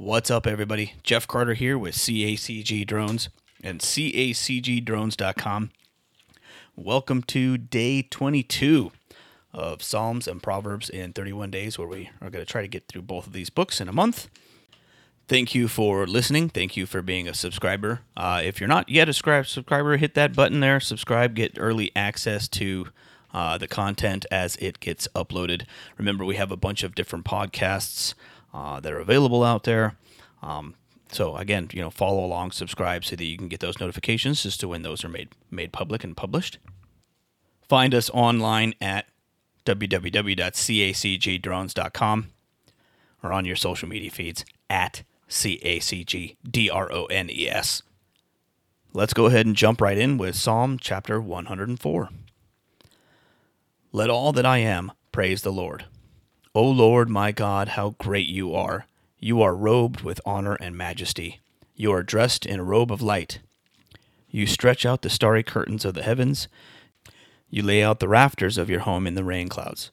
What's up, everybody? Jeff Carter here with CACG Drones and CACGDrones.com. Welcome to day 22 of Psalms and Proverbs in 31 days, where we are going to try to get through both of these books in a month. Thank you for listening. Thank you for being a subscriber. Uh, if you're not yet a subscriber, hit that button there, subscribe, get early access to uh, the content as it gets uploaded. Remember, we have a bunch of different podcasts uh, that are available out there. Um, so again, you know, follow along, subscribe so that you can get those notifications as to when those are made made public and published. Find us online at www.cacgdrones.com or on your social media feeds at CACGDRONES. Let's go ahead and jump right in with Psalm chapter 104. Let all that I am praise the Lord. O Lord my God, how great you are! You are robed with honor and majesty. You are dressed in a robe of light. You stretch out the starry curtains of the heavens. You lay out the rafters of your home in the rain clouds.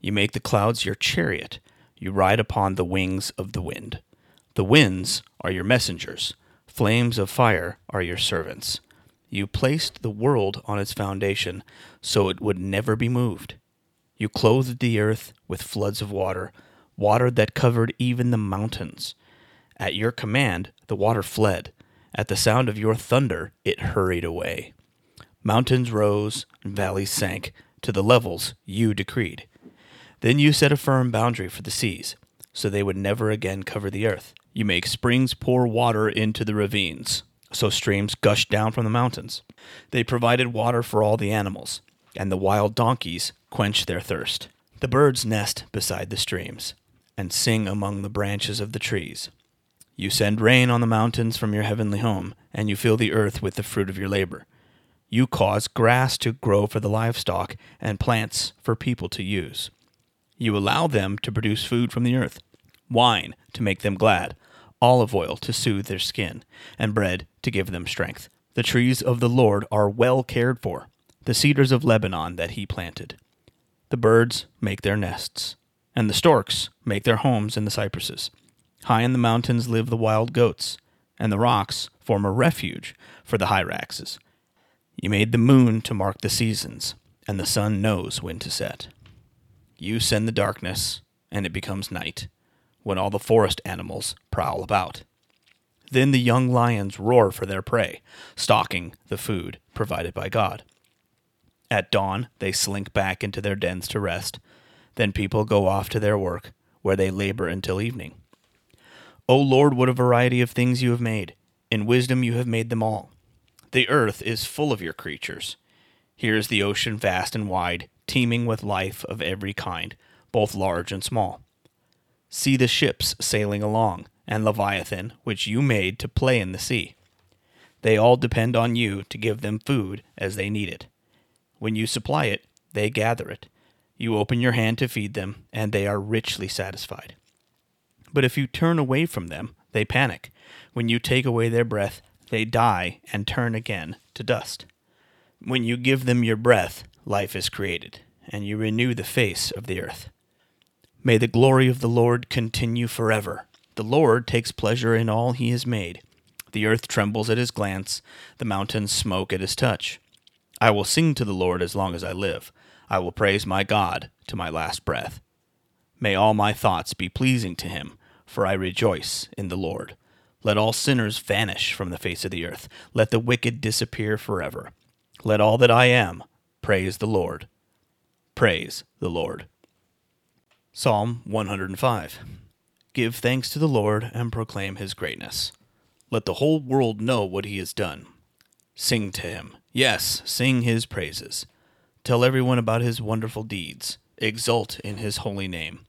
You make the clouds your chariot. You ride upon the wings of the wind. The winds are your messengers. Flames of fire are your servants. You placed the world on its foundation so it would never be moved. You clothed the earth with floods of water, water that covered even the mountains. At your command, the water fled. At the sound of your thunder, it hurried away. Mountains rose, and valleys sank to the levels you decreed. Then you set a firm boundary for the seas, so they would never again cover the earth. You make springs pour water into the ravines, so streams gush down from the mountains. They provided water for all the animals, and the wild donkeys quench their thirst. The birds nest beside the streams and sing among the branches of the trees. You send rain on the mountains from your heavenly home, and you fill the earth with the fruit of your labor. You cause grass to grow for the livestock and plants for people to use. You allow them to produce food from the earth, wine to make them glad, olive oil to soothe their skin, and bread to give them strength. The trees of the Lord are well cared for, the cedars of Lebanon that he planted. The birds make their nests, and the storks make their homes in the cypresses. High in the mountains live the wild goats, and the rocks form a refuge for the hyraxes. You made the moon to mark the seasons, and the sun knows when to set. You send the darkness, and it becomes night, when all the forest animals prowl about. Then the young lions roar for their prey, stalking the food provided by God. At dawn, they slink back into their dens to rest. Then people go off to their work, where they labor until evening. O Lord, what a variety of things you have made! In wisdom you have made them all. The earth is full of your creatures. Here is the ocean vast and wide, teeming with life of every kind, both large and small. See the ships sailing along, and Leviathan, which you made to play in the sea. They all depend on you to give them food as they need it. When you supply it, they gather it. You open your hand to feed them, and they are richly satisfied. But if you turn away from them, they panic. When you take away their breath, they die and turn again to dust. When you give them your breath, life is created, and you renew the face of the earth. May the glory of the Lord continue forever. The Lord takes pleasure in all he has made. The earth trembles at his glance, the mountains smoke at his touch. I will sing to the Lord as long as I live. I will praise my God to my last breath. May all my thoughts be pleasing to him, for I rejoice in the Lord. Let all sinners vanish from the face of the earth. Let the wicked disappear forever. Let all that I am praise the Lord. Praise the Lord. Psalm 105 Give thanks to the Lord and proclaim his greatness. Let the whole world know what he has done. Sing to him Yes, sing his praises. Tell everyone about his wonderful deeds. Exult in his holy name.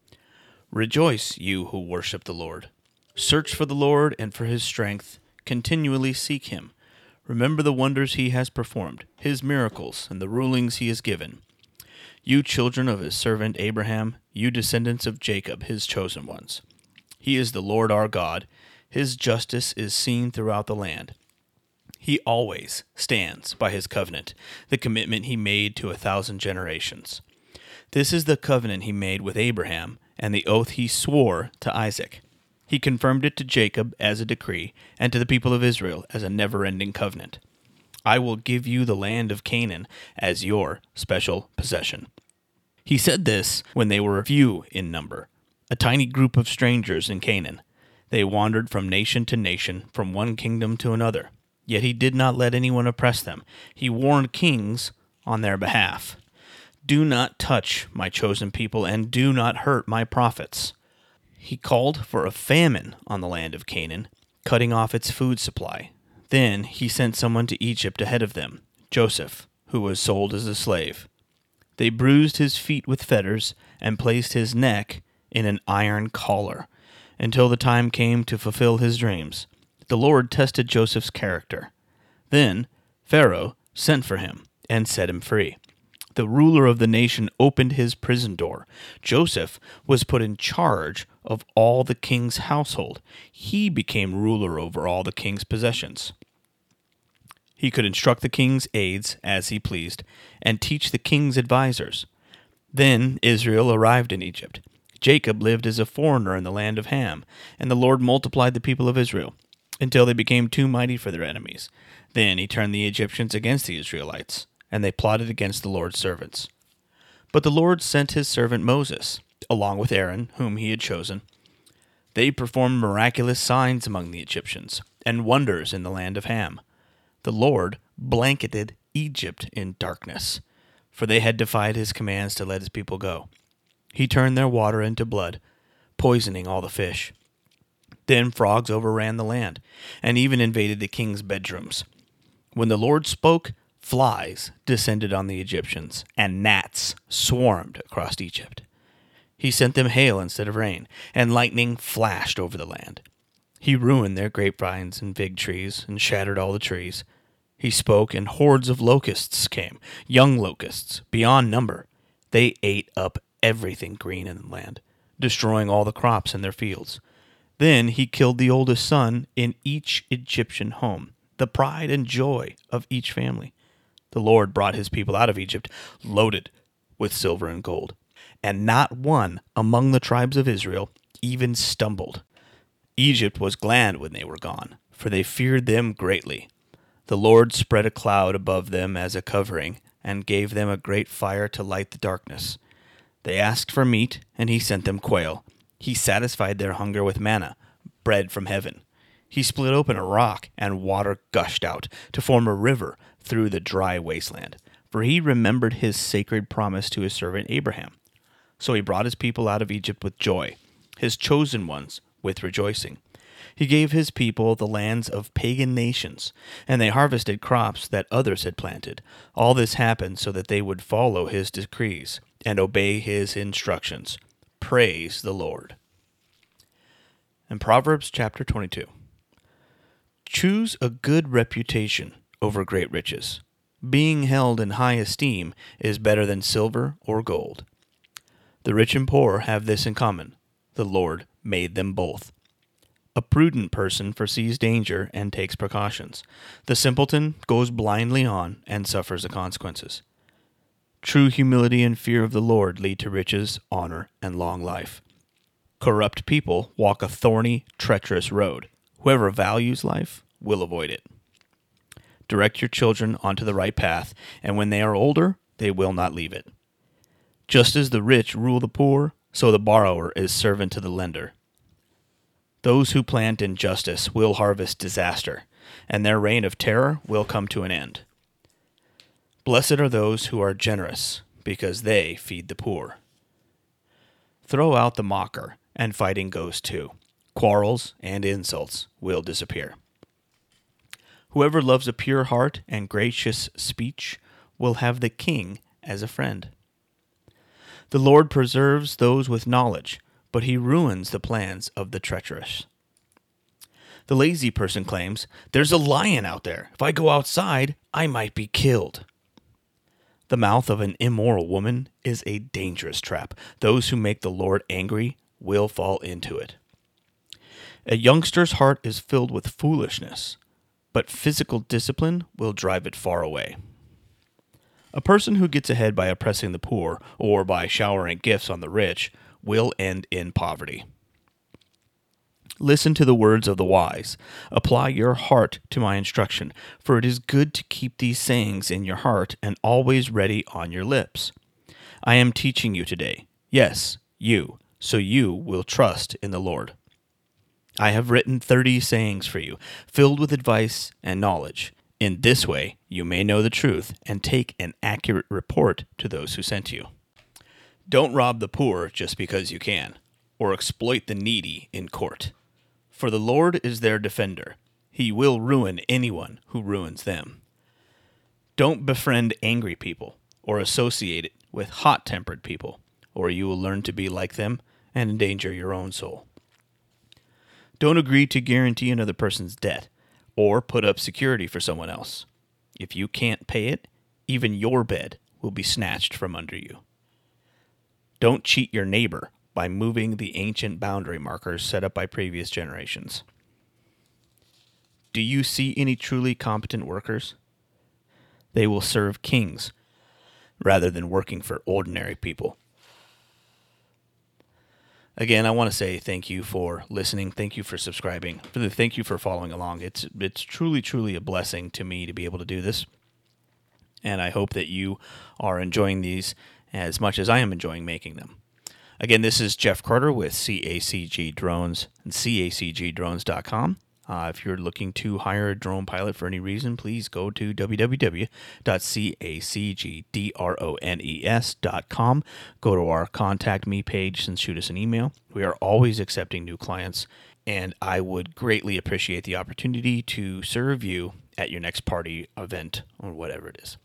Rejoice, you who worship the Lord. Search for the Lord and for his strength. Continually seek him. Remember the wonders he has performed, his miracles, and the rulings he has given. You children of his servant Abraham, you descendants of Jacob, his chosen ones. He is the Lord our God. His justice is seen throughout the land. He always stands by his covenant, the commitment he made to a thousand generations. This is the covenant he made with Abraham and the oath he swore to Isaac. He confirmed it to Jacob as a decree, and to the people of Israel as a never ending covenant. I will give you the land of Canaan as your special possession. He said this when they were a few in number, a tiny group of strangers in Canaan. They wandered from nation to nation, from one kingdom to another. Yet he did not let anyone oppress them. He warned kings on their behalf. Do not touch my chosen people, and do not hurt my prophets. He called for a famine on the land of Canaan, cutting off its food supply. Then he sent someone to Egypt ahead of them, Joseph, who was sold as a slave. They bruised his feet with fetters and placed his neck in an iron collar until the time came to fulfill his dreams. The Lord tested Joseph's character. Then Pharaoh sent for him and set him free. The ruler of the nation opened his prison door. Joseph was put in charge of all the king's household. He became ruler over all the king's possessions. He could instruct the king's aides as he pleased and teach the king's advisers. Then Israel arrived in Egypt. Jacob lived as a foreigner in the land of Ham, and the Lord multiplied the people of Israel until they became too mighty for their enemies. Then he turned the Egyptians against the Israelites, and they plotted against the Lord's servants. But the Lord sent his servant Moses, along with Aaron, whom he had chosen. They performed miraculous signs among the Egyptians, and wonders in the land of Ham the Lord blanketed Egypt in darkness, for they had defied his commands to let his people go. He turned their water into blood, poisoning all the fish. Then frogs overran the land, and even invaded the king's bedrooms. When the Lord spoke, flies descended on the Egyptians, and gnats swarmed across Egypt. He sent them hail instead of rain, and lightning flashed over the land. He ruined their grapevines and fig trees, and shattered all the trees. He spoke, and hordes of locusts came, young locusts, beyond number. They ate up everything green in the land, destroying all the crops in their fields. Then he killed the oldest son in each Egyptian home, the pride and joy of each family. The Lord brought his people out of Egypt loaded with silver and gold, and not one among the tribes of Israel even stumbled. Egypt was glad when they were gone, for they feared them greatly. The Lord spread a cloud above them as a covering, and gave them a great fire to light the darkness. They asked for meat, and he sent them quail. He satisfied their hunger with manna, bread from heaven. He split open a rock, and water gushed out to form a river through the dry wasteland. For he remembered his sacred promise to his servant Abraham. So he brought his people out of Egypt with joy, his chosen ones with rejoicing. He gave his people the lands of pagan nations, and they harvested crops that others had planted. All this happened so that they would follow his decrees and obey his instructions. Praise the Lord. In Proverbs chapter 22 Choose a good reputation over great riches. Being held in high esteem is better than silver or gold. The rich and poor have this in common the Lord made them both. A prudent person foresees danger and takes precautions. The simpleton goes blindly on and suffers the consequences. True humility and fear of the Lord lead to riches, honor, and long life. Corrupt people walk a thorny, treacherous road. Whoever values life will avoid it. Direct your children onto the right path, and when they are older, they will not leave it. Just as the rich rule the poor, so the borrower is servant to the lender. Those who plant injustice will harvest disaster, and their reign of terror will come to an end. Blessed are those who are generous, because they feed the poor. Throw out the mocker, and fighting goes too. Quarrels and insults will disappear. Whoever loves a pure heart and gracious speech will have the king as a friend. The Lord preserves those with knowledge but he ruins the plans of the treacherous. The lazy person claims, There's a lion out there. If I go outside, I might be killed. The mouth of an immoral woman is a dangerous trap. Those who make the Lord angry will fall into it. A youngster's heart is filled with foolishness, but physical discipline will drive it far away. A person who gets ahead by oppressing the poor or by showering gifts on the rich will end in poverty. Listen to the words of the wise. Apply your heart to my instruction, for it is good to keep these sayings in your heart and always ready on your lips. I am teaching you today. Yes, you, so you will trust in the Lord. I have written thirty sayings for you, filled with advice and knowledge. In this way, you may know the truth and take an accurate report to those who sent you. Don't rob the poor just because you can, or exploit the needy in court. For the Lord is their defender. He will ruin anyone who ruins them. Don't befriend angry people or associate with hot tempered people, or you will learn to be like them and endanger your own soul. Don't agree to guarantee another person's debt or put up security for someone else. If you can't pay it, even your bed will be snatched from under you. Don't cheat your neighbor by moving the ancient boundary markers set up by previous generations. Do you see any truly competent workers? They will serve kings rather than working for ordinary people. Again, I want to say thank you for listening. Thank you for subscribing. Thank you for following along. It's it's truly truly a blessing to me to be able to do this. And I hope that you are enjoying these as much as I am enjoying making them. Again, this is Jeff Carter with CACG Drones and CACGDrones.com. Uh, if you're looking to hire a drone pilot for any reason, please go to www.cacgdrones.com. Go to our contact me page and shoot us an email. We are always accepting new clients, and I would greatly appreciate the opportunity to serve you at your next party event or whatever it is.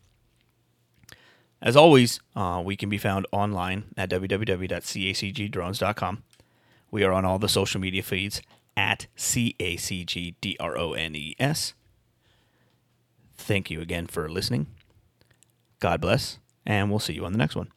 As always, uh, we can be found online at www.cacgdrones.com. We are on all the social media feeds at CACGDRONES. Thank you again for listening. God bless, and we'll see you on the next one.